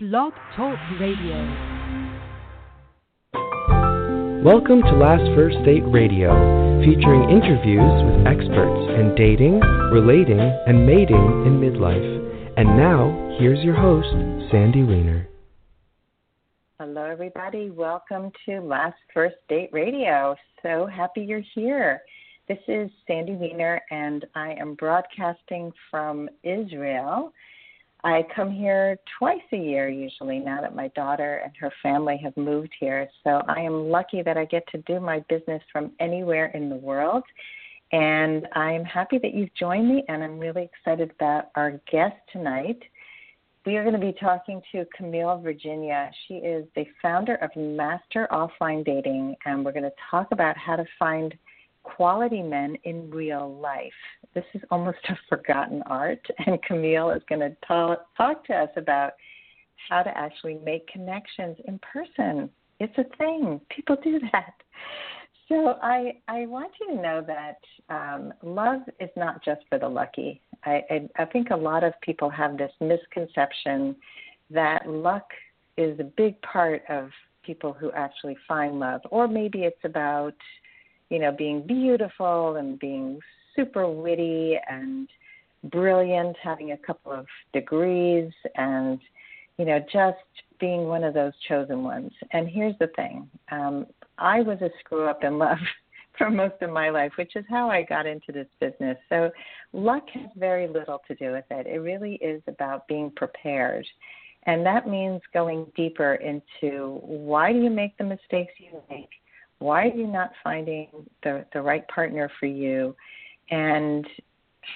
Blog Talk Radio. Welcome to Last First Date Radio, featuring interviews with experts in dating, relating, and mating in midlife. And now, here's your host, Sandy Weiner. Hello, everybody. Welcome to Last First Date Radio. So happy you're here. This is Sandy Weiner, and I am broadcasting from Israel. I come here twice a year usually now that my daughter and her family have moved here. So I am lucky that I get to do my business from anywhere in the world. And I'm happy that you've joined me, and I'm really excited about our guest tonight. We are going to be talking to Camille Virginia. She is the founder of Master Offline Dating, and we're going to talk about how to find quality men in real life. This is almost a forgotten art, and Camille is going to talk, talk to us about how to actually make connections in person. It's a thing. People do that. So I I want you to know that um, love is not just for the lucky. I, I I think a lot of people have this misconception that luck is a big part of people who actually find love, or maybe it's about you know, being beautiful and being super witty and brilliant, having a couple of degrees, and, you know, just being one of those chosen ones. And here's the thing um, I was a screw up in love. for most of my life, which is how I got into this business. So, luck has very little to do with it. It really is about being prepared. And that means going deeper into why do you make the mistakes you make? Why are you not finding the, the right partner for you? And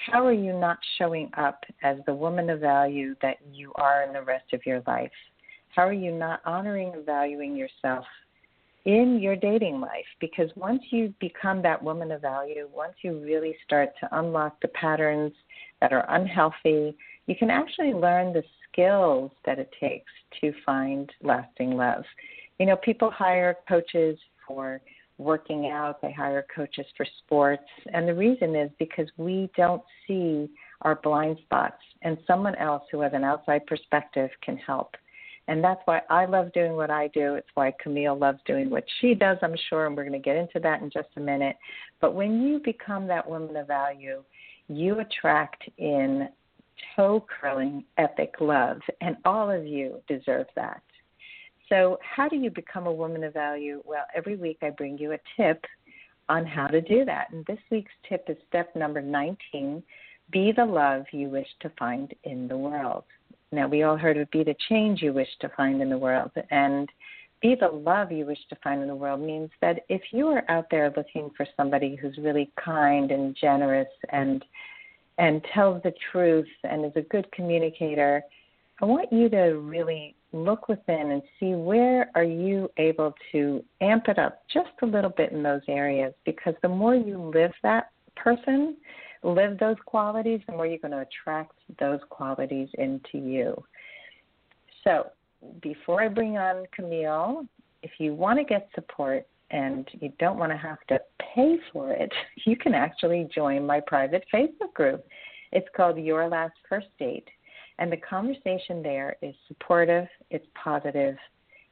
how are you not showing up as the woman of value that you are in the rest of your life? How are you not honoring and valuing yourself in your dating life? Because once you become that woman of value, once you really start to unlock the patterns that are unhealthy, you can actually learn the skills that it takes to find lasting love. You know, people hire coaches for working out, they hire coaches for sports. And the reason is because we don't see our blind spots, and someone else who has an outside perspective can help. And that's why I love doing what I do. It's why Camille loves doing what she does, I'm sure, and we're going to get into that in just a minute. But when you become that woman of value, you attract in toe curling epic love, and all of you deserve that. So, how do you become a woman of value? Well, every week I bring you a tip on how to do that. And this week's tip is step number 19 be the love you wish to find in the world. Now, we all heard of be the change you wish to find in the world. And be the love you wish to find in the world means that if you are out there looking for somebody who's really kind and generous and and tells the truth and is a good communicator, I want you to really look within and see where are you able to amp it up just a little bit in those areas because the more you live that person live those qualities the more you're going to attract those qualities into you. So before i bring on camille if you want to get support and you don't want to have to pay for it you can actually join my private facebook group. It's called your last first date and the conversation there is supportive, it's positive,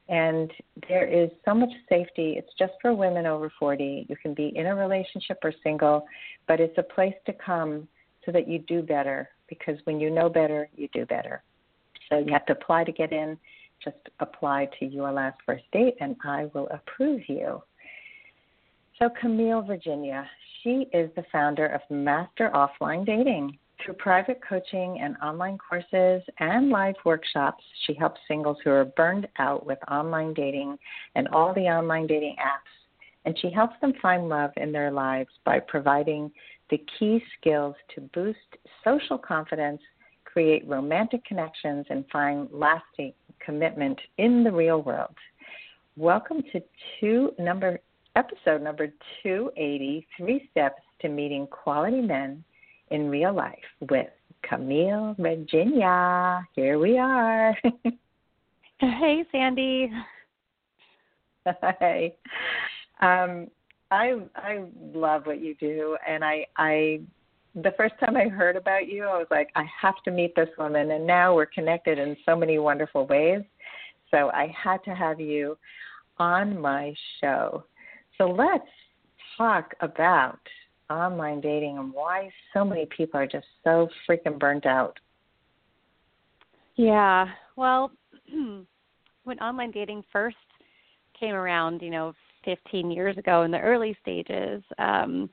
and there is so much safety. It's just for women over 40. You can be in a relationship or single, but it's a place to come so that you do better because when you know better, you do better. So you have to apply to get in. Just apply to your last first date, and I will approve you. So, Camille Virginia, she is the founder of Master Offline Dating. Through private coaching and online courses and live workshops, she helps singles who are burned out with online dating and all the online dating apps. And she helps them find love in their lives by providing the key skills to boost social confidence, create romantic connections, and find lasting commitment in the real world. Welcome to two number episode number 280, Three Steps to Meeting Quality Men in real life with Camille Virginia. Here we are. hey, Sandy. Hi. Um, I I love what you do, and I I the first time I heard about you, I was like, I have to meet this woman. And now we're connected in so many wonderful ways. So I had to have you on my show. So let's talk about online dating and why so many people are just so freaking burnt out. Yeah. Well, when online dating first came around, you know, 15 years ago in the early stages, um,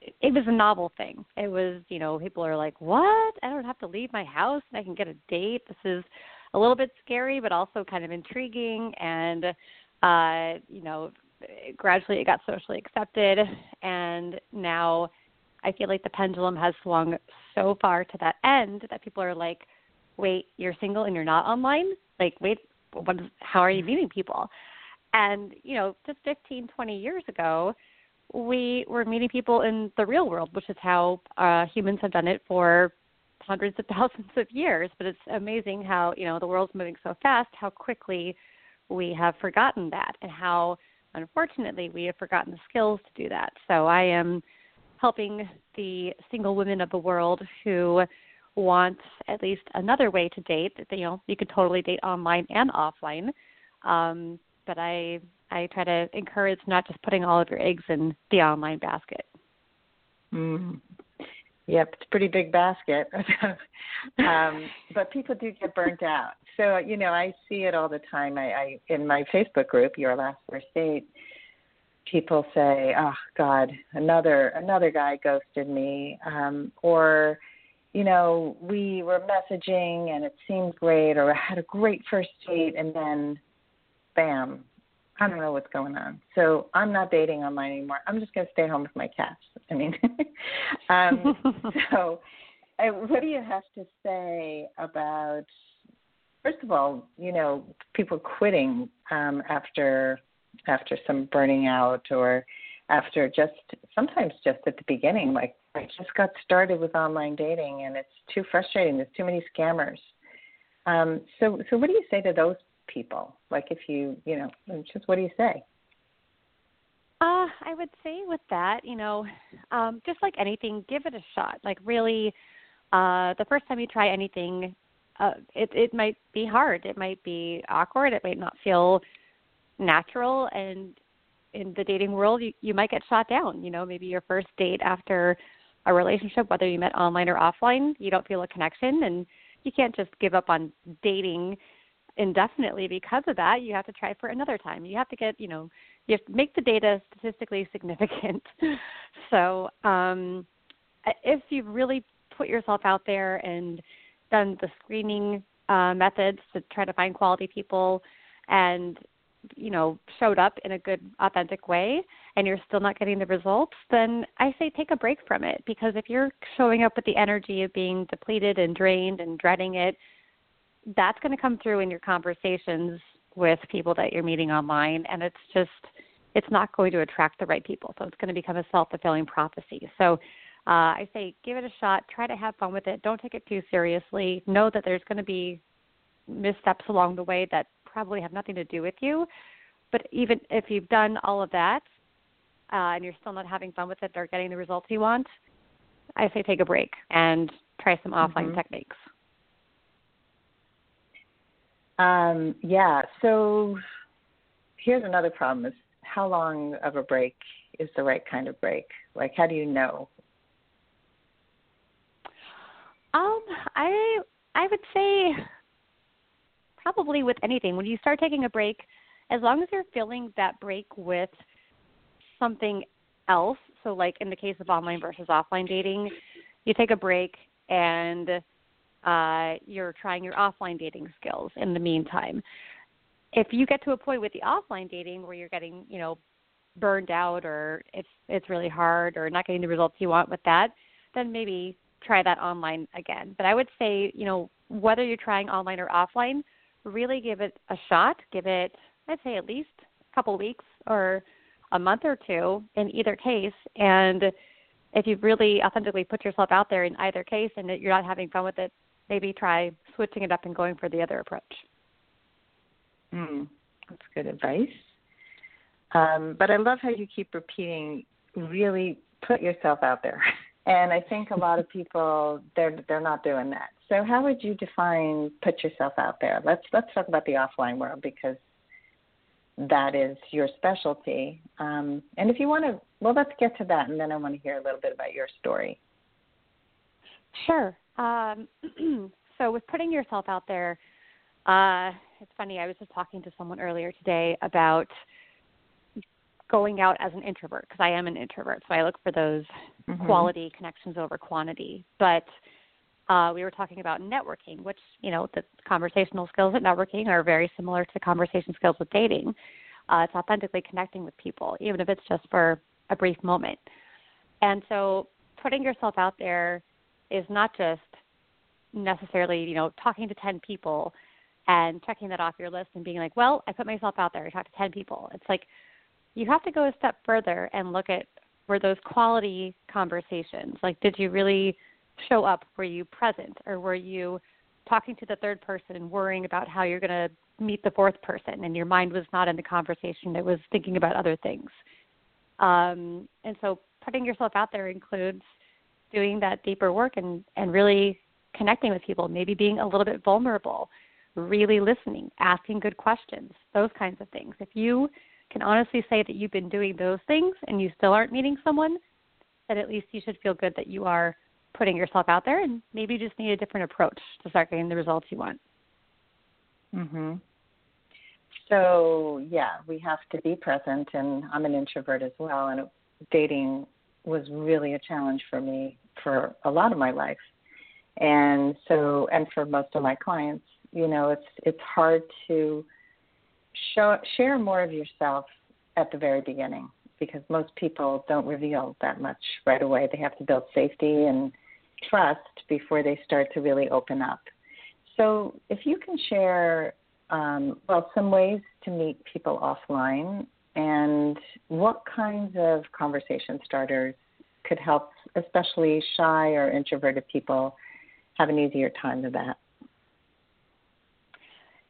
it was a novel thing. It was, you know, people are like, "What? I don't have to leave my house and I can get a date." This is a little bit scary, but also kind of intriguing. And, uh, you know, gradually it got socially accepted, and now I feel like the pendulum has swung so far to that end that people are like, "Wait, you're single and you're not online? Like, wait, what? Is, how are you meeting people?" And you know, just 15, 20 years ago, we were meeting people in the real world, which is how uh, humans have done it for hundreds of thousands of years. But it's amazing how you know the world's moving so fast, how quickly we have forgotten that, and how unfortunately we have forgotten the skills to do that. So I am helping the single women of the world who want at least another way to date. You know, you could totally date online and offline. Um, but I I try to encourage not just putting all of your eggs in the online basket. Mm. Yep, it's a pretty big basket. um, but people do get burnt out. So, you know, I see it all the time. I, I in my Facebook group, Your Last First Date, people say, "Oh God, another another guy ghosted me," um, or, you know, we were messaging and it seemed great, or I had a great first date, and then, bam, I don't know what's going on. So I'm not dating online anymore. I'm just going to stay home with my cats. I mean, um, so uh, what do you have to say about, first of all, you know, people quitting um, after after some burning out or after just sometimes just at the beginning, like I just got started with online dating and it's too frustrating. There's too many scammers. Um, so, so what do you say to those people? Like if you, you know, just what do you say? Uh, I would say with that, you know, um, just like anything, give it a shot. Like really, uh, the first time you try anything, uh, it it might be hard. It might be awkward. It might not feel natural. And in the dating world, you you might get shot down. You know, maybe your first date after a relationship, whether you met online or offline, you don't feel a connection, and you can't just give up on dating indefinitely because of that you have to try for another time. You have to get you know you have to make the data statistically significant. So um if you've really put yourself out there and done the screening uh, methods to try to find quality people and you know showed up in a good authentic way and you're still not getting the results then i say take a break from it. Because if you're showing up with the energy of being depleted and drained and dreading it that's going to come through in your conversations with people that you're meeting online and it's just it's not going to attract the right people. So it's going to become a self-fulfilling prophecy. So uh, i say give it a shot try to have fun with it. Don't take it too seriously. Know that there's going to be missteps along the way that probably have nothing to do with you. But even if you've done all of that uh, and you're still not having fun with it or getting the results you want i say take a break and try some offline mm-hmm. techniques um, yeah. So here's another problem: is how long of a break is the right kind of break? Like, how do you know? Um, I I would say probably with anything when you start taking a break, as long as you're filling that break with something else. So, like in the case of online versus offline dating, you take a break and uh, you're trying your offline dating skills in the meantime. If you get to a point with the offline dating where you're getting, you know, burned out or it's it's really hard or not getting the results you want with that, then maybe try that online again. But I would say, you know, whether you're trying online or offline, really give it a shot. Give it, I'd say, at least a couple weeks or a month or two in either case. And if you've really authentically put yourself out there in either case and that you're not having fun with it, maybe try switching it up and going for the other approach. Mm, that's good advice. Um, but I love how you keep repeating, really put yourself out there. and I think a lot of people they're they're not doing that. So how would you define put yourself out there? Let's let's talk about the offline world because that is your specialty. Um, and if you want to, well, let's get to that, and then I want to hear a little bit about your story. Sure. Um, so with putting yourself out there, uh, it's funny. I was just talking to someone earlier today about going out as an introvert because I am an introvert, so I look for those mm-hmm. quality connections over quantity. But uh, we were talking about networking, which you know the conversational skills at networking are very similar to conversation skills with dating. Uh, it's authentically connecting with people, even if it's just for a brief moment. And so, putting yourself out there is not just necessarily you know talking to ten people and checking that off your list and being like, well, I put myself out there. I talked to ten people. It's like you have to go a step further and look at were those quality conversations? Like, did you really show up? Were you present, or were you talking to the third person, and worrying about how you're going to meet the fourth person, and your mind was not in the conversation; it was thinking about other things. Um, and so, putting yourself out there includes doing that deeper work and and really connecting with people, maybe being a little bit vulnerable, really listening, asking good questions, those kinds of things. If you can honestly say that you've been doing those things and you still aren't meeting someone, then at least you should feel good that you are putting yourself out there and maybe you just need a different approach to start getting the results you want. Mhm. So, yeah, we have to be present and I'm an introvert as well and dating was really a challenge for me for a lot of my life. And so and for most of my clients, you know, it's it's hard to show share more of yourself at the very beginning because most people don't reveal that much right away. They have to build safety and trust before they start to really open up. So, if you can share, um, well, some ways to meet people offline and what kinds of conversation starters could help, especially shy or introverted people, have an easier time with that?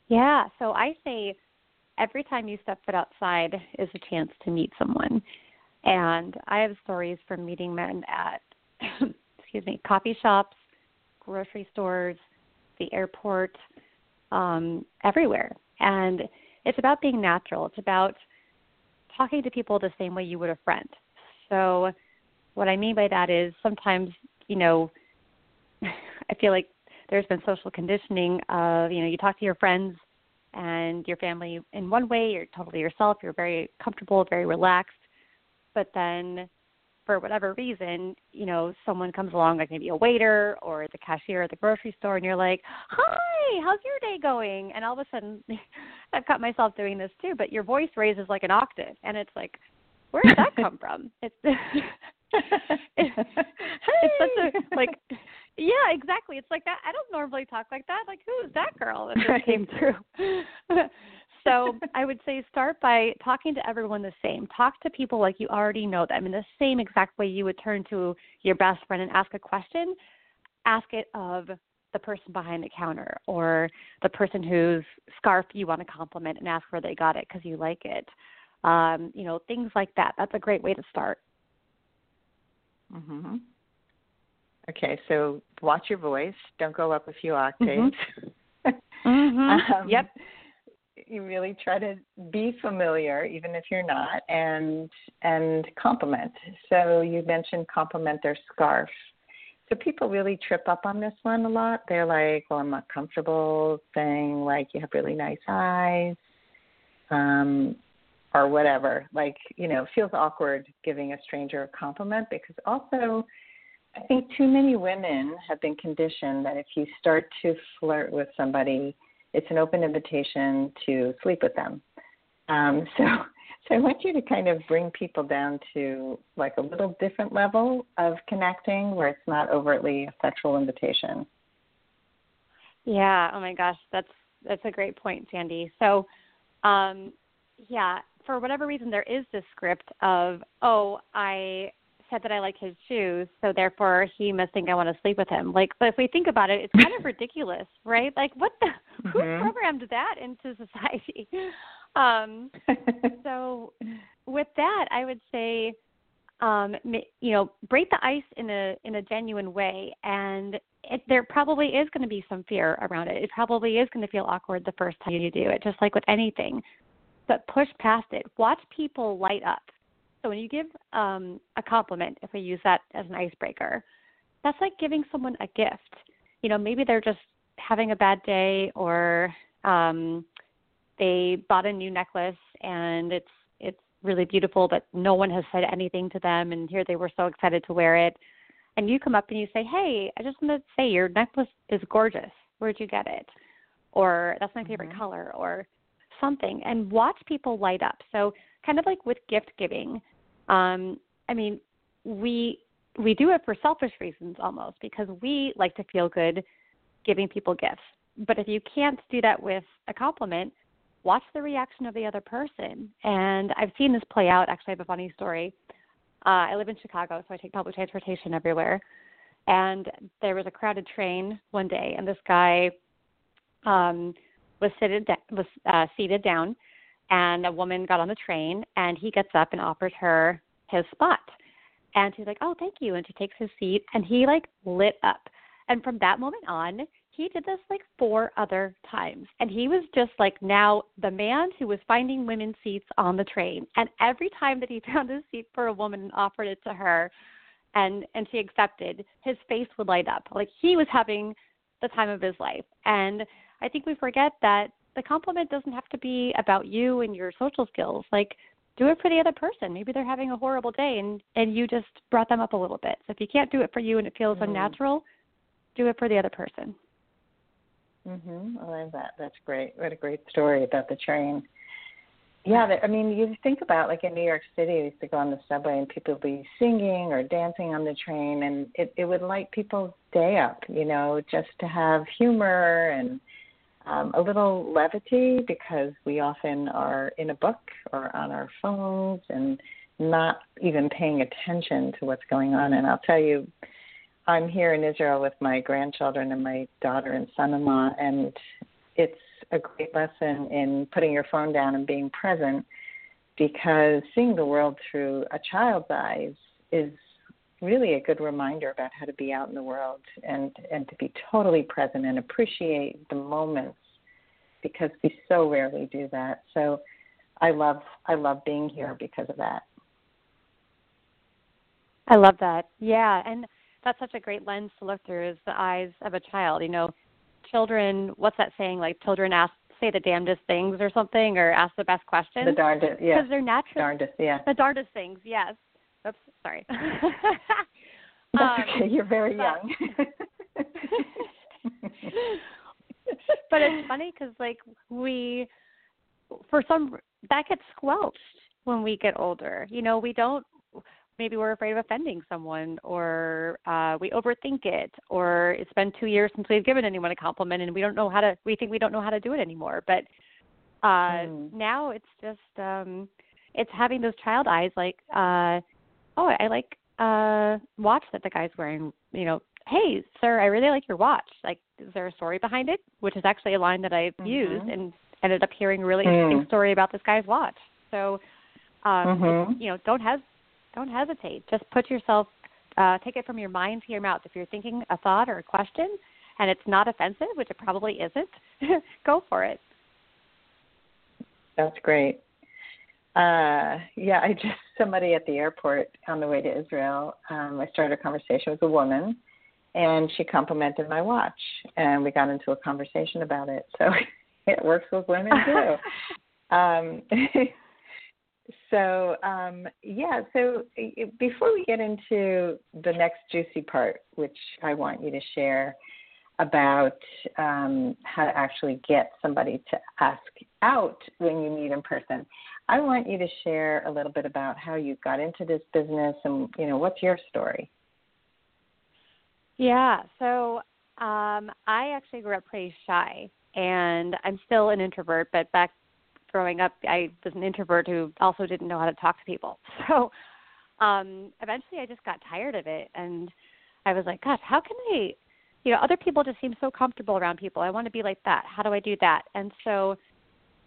Yeah, so I say every time you step foot outside is a chance to meet someone. And I have stories from meeting men at, excuse me, coffee shops, grocery stores, the airport, um, everywhere. And it's about being natural. It's about talking to people the same way you would a friend. So, what I mean by that is sometimes, you know, I feel like there's been social conditioning of, you know, you talk to your friends and your family in one way, you're totally yourself, you're very comfortable, very relaxed. But then for whatever reason, you know, someone comes along, like maybe a waiter or the cashier at the grocery store, and you're like, "Hi, how's your day going?" And all of a sudden, I've caught myself doing this too. But your voice raises like an octave, and it's like, where did that come from? It's it's such a like yeah, exactly. It's like that. I don't normally talk like that. Like, who is that girl that just came through? so I would say start by talking to everyone the same. Talk to people like you already know them in the same exact way you would turn to your best friend and ask a question. Ask it of the person behind the counter or the person whose scarf you want to compliment and ask where they got it because you like it. Um, you know, things like that. That's a great way to start. Mhm. Okay, so watch your voice. Don't go up a few octaves. Mm-hmm. mm-hmm. um, yep. You really try to be familiar, even if you're not, and and compliment. So you mentioned compliment their scarf. So people really trip up on this one a lot. They're like, "Well, I'm not comfortable saying like you have really nice eyes," um, or whatever. Like you know, feels awkward giving a stranger a compliment because also I think too many women have been conditioned that if you start to flirt with somebody, it's an open invitation to sleep with them. Um, so, so I want you to kind of bring people down to like a little different level of connecting, where it's not overtly a sexual invitation. Yeah. Oh my gosh, that's that's a great point, Sandy. So, um, yeah, for whatever reason, there is this script of, oh, I said that I like his shoes, so therefore he must think I want to sleep with him. Like, but if we think about it, it's kind of ridiculous, right? Like, what the? Mm-hmm. Who programmed that into society? Um, so, with that, I would say, um, you know, break the ice in a in a genuine way, and it, there probably is going to be some fear around it. It probably is going to feel awkward the first time you do it, just like with anything. But push past it. Watch people light up. So when you give um, a compliment, if we use that as an icebreaker, that's like giving someone a gift. You know, maybe they're just having a bad day, or um, they bought a new necklace and it's it's really beautiful, but no one has said anything to them, and here they were so excited to wear it. And you come up and you say, "Hey, I just want to say your necklace is gorgeous. Where'd you get it?" Or "That's my favorite mm-hmm. color," or something, and watch people light up. So, kind of like with gift giving, um, I mean, we we do it for selfish reasons almost because we like to feel good giving people gifts. But if you can't do that with a compliment, watch the reaction of the other person. And I've seen this play out. Actually, I have a funny story. Uh, I live in Chicago, so I take public transportation everywhere. And there was a crowded train one day, and this guy um, was seated was uh, seated down, and a woman got on the train, and he gets up and offers her his spot, and she's like, "Oh, thank you," and she takes his seat, and he like lit up. And from that moment on, he did this like four other times. And he was just like now the man who was finding women's seats on the train. And every time that he found a seat for a woman and offered it to her and and she accepted his face would light up. Like he was having the time of his life. And i think we forget that the compliment doesn't have to be about you and your social skills like do it for the other person maybe they're having a horrible day and and you just brought them up a little bit so if you can't do it for you and it feels mm. unnatural do it for the other person Mhm. I love that. That's great. What a great story about the train. Yeah, I mean, you think about like in New York City, I used to go on the subway and people would be singing or dancing on the train, and it it would light people's day up. You know, just to have humor and um, a little levity because we often are in a book or on our phones and not even paying attention to what's going on. And I'll tell you, I'm here in Israel with my grandchildren and my daughter and son-in-law, and it's a great lesson in putting your phone down and being present because seeing the world through a child's eyes is really a good reminder about how to be out in the world and and to be totally present and appreciate the moments because we so rarely do that. So I love I love being here because of that. I love that. Yeah, and that's such a great lens to look through is the eyes of a child. You know, children. What's that saying? Like children ask say the damnedest things or something, or ask the best questions. The darndest, yeah. Because they're natural. Darndest, yeah. The darndest things, yes. Oops, sorry. That's um, okay. You're very but, young. but it's funny because like we, for some, that gets squelched when we get older. You know, we don't maybe we're afraid of offending someone or uh, we overthink it or it's been two years since we've given anyone a compliment and we don't know how to we think we don't know how to do it anymore but uh mm. now it's just um it's having those child eyes like uh oh i like uh watch that the guy's wearing you know hey sir i really like your watch like is there a story behind it which is actually a line that i've mm-hmm. used and ended up hearing a really mm. interesting story about this guy's watch so um mm-hmm. you know don't have don't hesitate. Just put yourself, uh, take it from your mind to your mouth. If you're thinking a thought or a question and it's not offensive, which it probably isn't, go for it. That's great. Uh, yeah, I just somebody at the airport on the way to Israel. Um, I started a conversation with a woman, and she complimented my watch, and we got into a conversation about it. So it works with women too. um, so um, yeah so before we get into the next juicy part which i want you to share about um, how to actually get somebody to ask out when you meet in person i want you to share a little bit about how you got into this business and you know what's your story yeah so um, i actually grew up pretty shy and i'm still an introvert but back growing up, I was an introvert who also didn't know how to talk to people. So um, eventually, I just got tired of it, and I was like, "Gosh, how can I?" You know, other people just seem so comfortable around people. I want to be like that. How do I do that? And so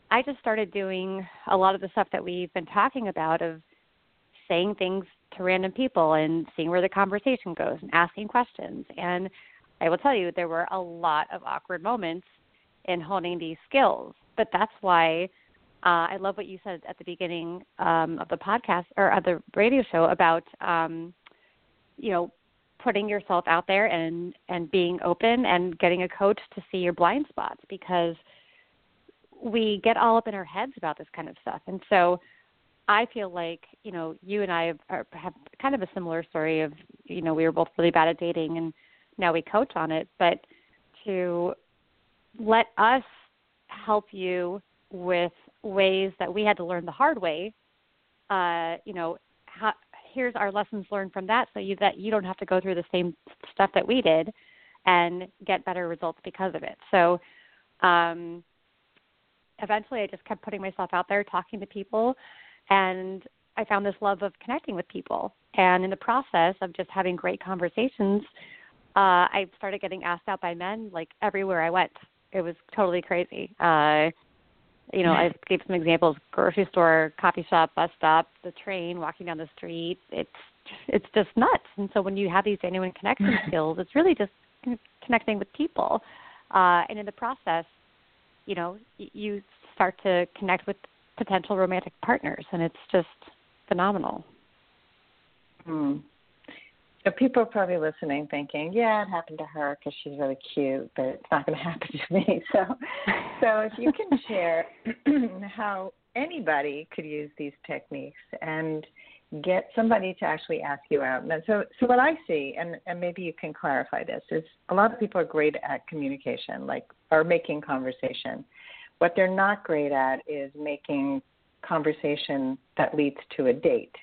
I just started doing a lot of the stuff that we've been talking about of saying things to random people and seeing where the conversation goes and asking questions. And I will tell you, there were a lot of awkward moments in honing these skills. But that's why uh, I love what you said at the beginning um, of the podcast or of the radio show about, um, you know, putting yourself out there and and being open and getting a coach to see your blind spots because we get all up in our heads about this kind of stuff. And so I feel like you know you and I have, are, have kind of a similar story of you know we were both really bad at dating and now we coach on it, but to let us help you with ways that we had to learn the hard way. Uh, you know, how, here's our lessons learned from that, so you that you don't have to go through the same stuff that we did, and get better results because of it. So, um, eventually, I just kept putting myself out there, talking to people, and I found this love of connecting with people. And in the process of just having great conversations, uh, I started getting asked out by men like everywhere I went. It was totally crazy. Uh, you know, I gave some examples: grocery store, coffee shop, bus stop, the train, walking down the street. It's it's just nuts. And so when you have these genuine connection skills, it's really just connecting with people. Uh, and in the process, you know, you start to connect with potential romantic partners, and it's just phenomenal. Hmm. So people are probably listening, thinking, "Yeah, it happened to her because she's really cute, but it's not going to happen to me." So, so if you can share how anybody could use these techniques and get somebody to actually ask you out. And so, so what I see, and and maybe you can clarify this, is a lot of people are great at communication, like are making conversation, what they're not great at is making conversation that leads to a date.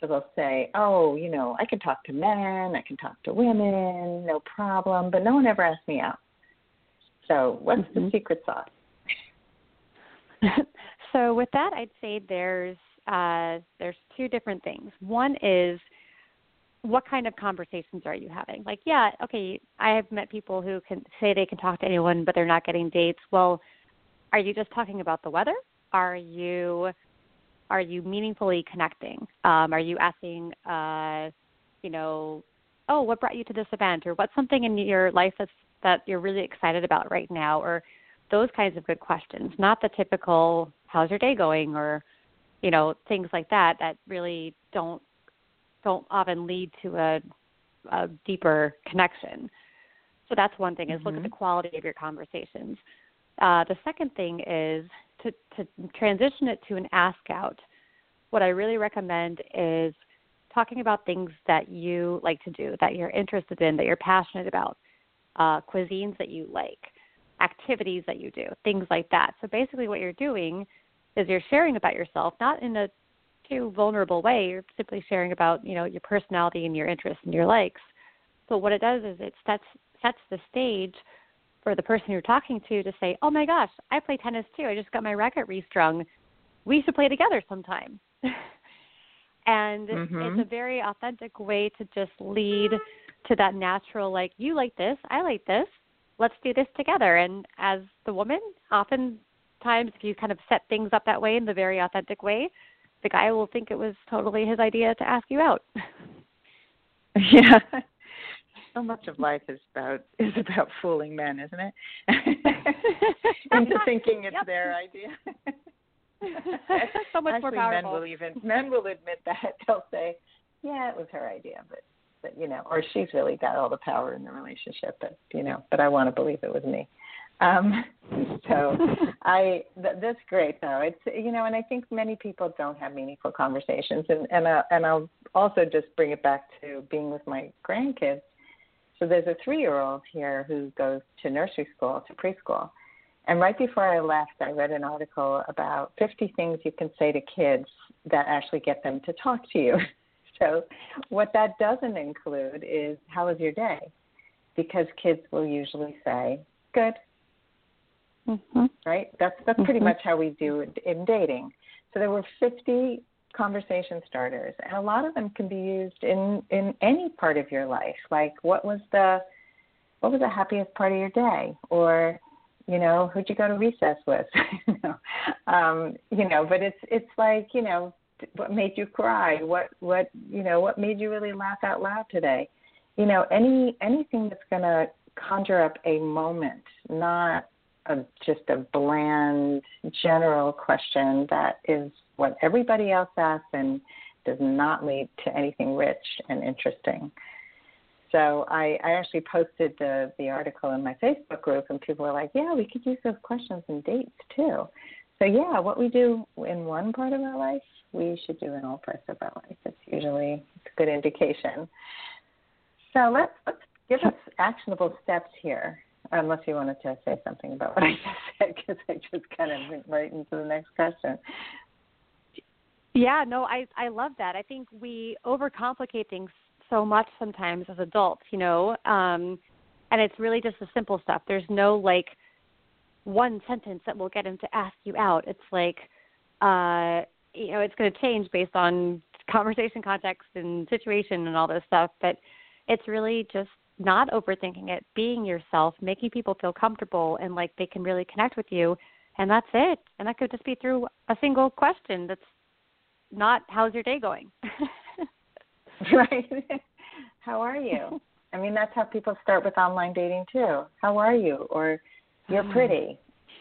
So they'll say, oh, you know, I can talk to men, I can talk to women, no problem, but no one ever asked me out. So what's mm-hmm. the secret sauce? so with that, I'd say there's uh, there's two different things. One is what kind of conversations are you having? Like, yeah, okay, I have met people who can say they can talk to anyone, but they're not getting dates. Well, are you just talking about the weather? Are you are you meaningfully connecting? Um, are you asking, uh, you know, oh, what brought you to this event, or what's something in your life that's that you're really excited about right now, or those kinds of good questions, not the typical how's your day going, or you know things like that that really don't don't often lead to a, a deeper connection. So that's one thing is mm-hmm. look at the mm-hmm. quality of your conversations. Uh, the second thing is to, to transition it to an ask out. What I really recommend is talking about things that you like to do, that you're interested in, that you're passionate about, uh, cuisines that you like, activities that you do, things like that. So basically, what you're doing is you're sharing about yourself, not in a too vulnerable way. You're simply sharing about you know your personality and your interests and your likes. But what it does is it sets sets the stage for the person you're talking to to say, "Oh my gosh, I play tennis too. I just got my racket restrung. We should play together sometime." and mm-hmm. it's a very authentic way to just lead to that natural like you like this, I like this. Let's do this together. And as the woman, oftentimes if you kind of set things up that way in the very authentic way, the guy will think it was totally his idea to ask you out. yeah so much of life is about is about fooling men, isn't it? Into thinking it's yep. their idea. so much Actually, more powerful. men will even men will admit that they'll say, "Yeah, it was her idea," but but you know, or she's really got all the power in the relationship, but you know, but I want to believe it was me. Um, so I th- that's great though. It's you know, and I think many people don't have meaningful conversations, and and uh, and I'll also just bring it back to being with my grandkids. So there's a three year old here who goes to nursery school, to preschool. And right before I left, I read an article about 50 things you can say to kids that actually get them to talk to you. So, what that doesn't include is, How was your day? Because kids will usually say, Good. Mm-hmm. Right? That's, that's mm-hmm. pretty much how we do it in dating. So, there were 50 conversation starters and a lot of them can be used in in any part of your life like what was the what was the happiest part of your day or you know who'd you go to recess with you know um you know but it's it's like you know what made you cry? What what you know what made you really laugh out loud today? You know, any anything that's going to conjure up a moment, not a, just a bland general question that is what everybody else asks and does not lead to anything rich and interesting. So I, I actually posted the, the article in my Facebook group, and people were like, "Yeah, we could use those questions in dates too." So yeah, what we do in one part of our life, we should do in all parts of our life. It's usually it's a good indication. So let's let's give us actionable steps here. Unless you wanted to say something about what I just said, because I just kind of went right into the next question. Yeah, no, I I love that. I think we overcomplicate things so much sometimes as adults, you know. Um and it's really just the simple stuff. There's no like one sentence that will get him to ask you out. It's like uh you know, it's going to change based on conversation context and situation and all this stuff, but it's really just not overthinking it, being yourself, making people feel comfortable and like they can really connect with you, and that's it. And that could just be through a single question that's not how's your day going? right. how are you? I mean, that's how people start with online dating too. How are you? Or you're hmm. pretty.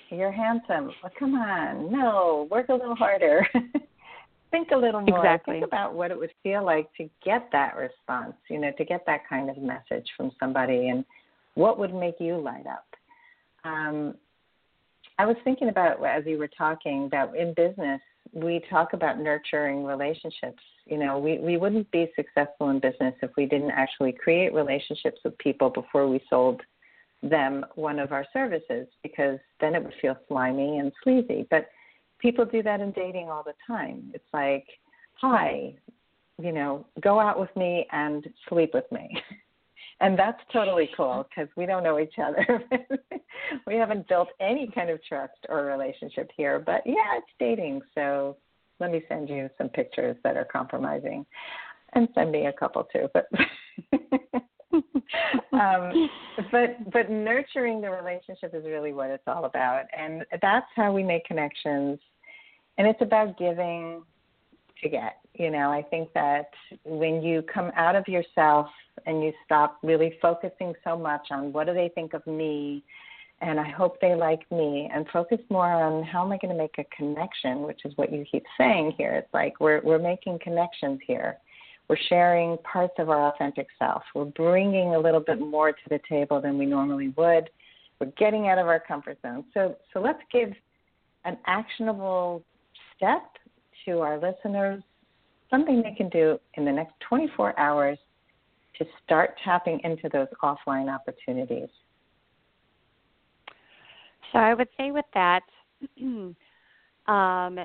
You're handsome. Well, come on. No, work a little harder. Think a little more. Exactly. Think about what it would feel like to get that response, you know, to get that kind of message from somebody and what would make you light up. Um, I was thinking about as you were talking that in business, we talk about nurturing relationships. You know, we, we wouldn't be successful in business if we didn't actually create relationships with people before we sold them one of our services because then it would feel slimy and sleazy. But people do that in dating all the time. It's like, hi, you know, go out with me and sleep with me. and that's totally cool because we don't know each other. we haven't built any kind of trust or relationship here, but yeah, it's dating. So let me send you some pictures that are compromising, and send me a couple too. But um, but but nurturing the relationship is really what it's all about, and that's how we make connections. And it's about giving to get. You know, I think that when you come out of yourself and you stop really focusing so much on what do they think of me and I hope they like me and focus more on how am I going to make a connection, which is what you keep saying here. It's like we're we're making connections here. We're sharing parts of our authentic self. We're bringing a little bit more to the table than we normally would. We're getting out of our comfort zone. So so let's give an actionable step to our listeners something they can do in the next 24 hours to start tapping into those offline opportunities? So I would say with that, um,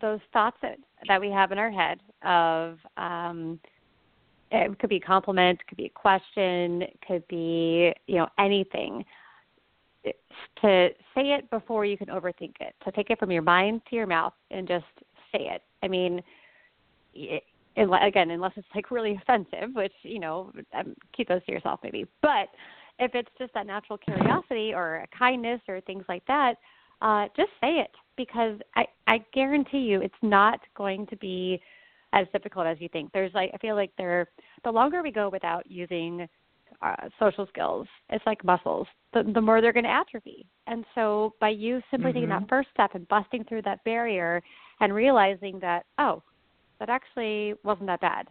those thoughts that, that we have in our head of um, it could be a compliment, could be a question, could be you know anything. To say it before you can overthink it. To take it from your mind to your mouth and just say it. I mean, it, again, unless it's like really offensive, which you know, um, keep those to yourself maybe. But if it's just that natural curiosity or a kindness or things like that, uh, just say it because I I guarantee you it's not going to be as difficult as you think. There's like I feel like there the longer we go without using uh, social skills, it's like muscles. The, the more they're going to atrophy. And so by you simply mm-hmm. taking that mm-hmm. first step and busting through that barrier and realizing that oh that actually wasn't that bad.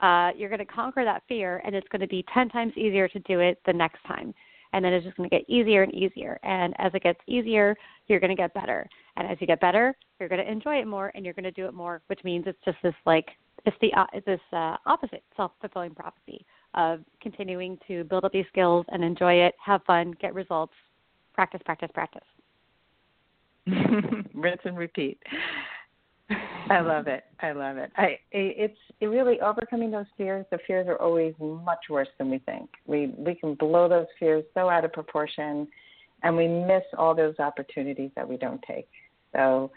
Uh, you're going to conquer that fear, and it's going to be 10 times easier to do it the next time. And then it's just going to get easier and easier. And as it gets easier, you're going to get better. And as you get better, you're going to enjoy it more, and you're going to do it more, which means it's just this like it's the uh, it's this uh, opposite self fulfilling prophecy of continuing to build up these skills and enjoy it, have fun, get results, practice, practice, practice. Rinse and repeat. I love it. I love it. I it's it really overcoming those fears. The fears are always much worse than we think. We we can blow those fears so out of proportion, and we miss all those opportunities that we don't take. So,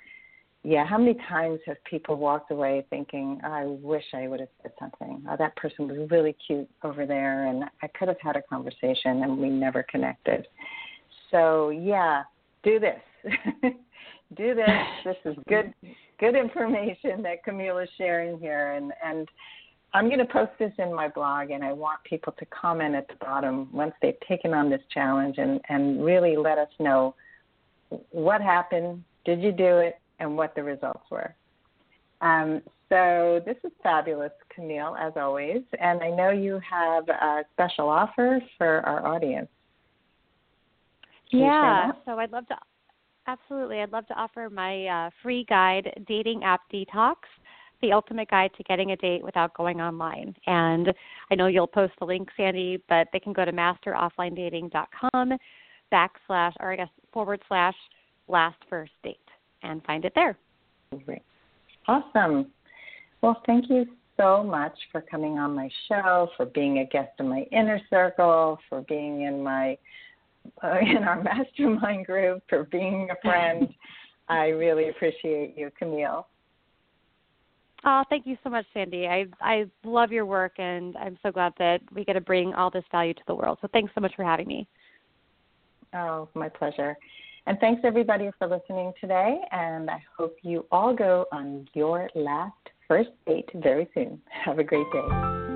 yeah, how many times have people walked away thinking, "I wish I would have said something. Oh, that person was really cute over there, and I could have had a conversation, and we never connected." So, yeah, do this. do this. This is good good information that Camille is sharing here and and I'm going to post this in my blog and I want people to comment at the bottom once they've taken on this challenge and and really let us know what happened, did you do it, and what the results were. Um, so this is fabulous, Camille, as always, and I know you have a special offer for our audience. Can yeah, so I'd love to absolutely. I'd love to offer my uh, free guide, Dating App Detox, the ultimate guide to getting a date without going online. And I know you'll post the link, Sandy, but they can go to masterofflinedating.com backslash, or I guess forward slash last first date and find it there. Great. Awesome. Well, thank you so much for coming on my show, for being a guest in my inner circle, for being in my uh, in our mastermind group, for being a friend. I really appreciate you, Camille. Oh, thank you so much, Sandy. I I love your work, and I'm so glad that we get to bring all this value to the world. So thanks so much for having me. Oh, my pleasure. And thanks everybody for listening today. And I hope you all go on your last first date very soon. Have a great day.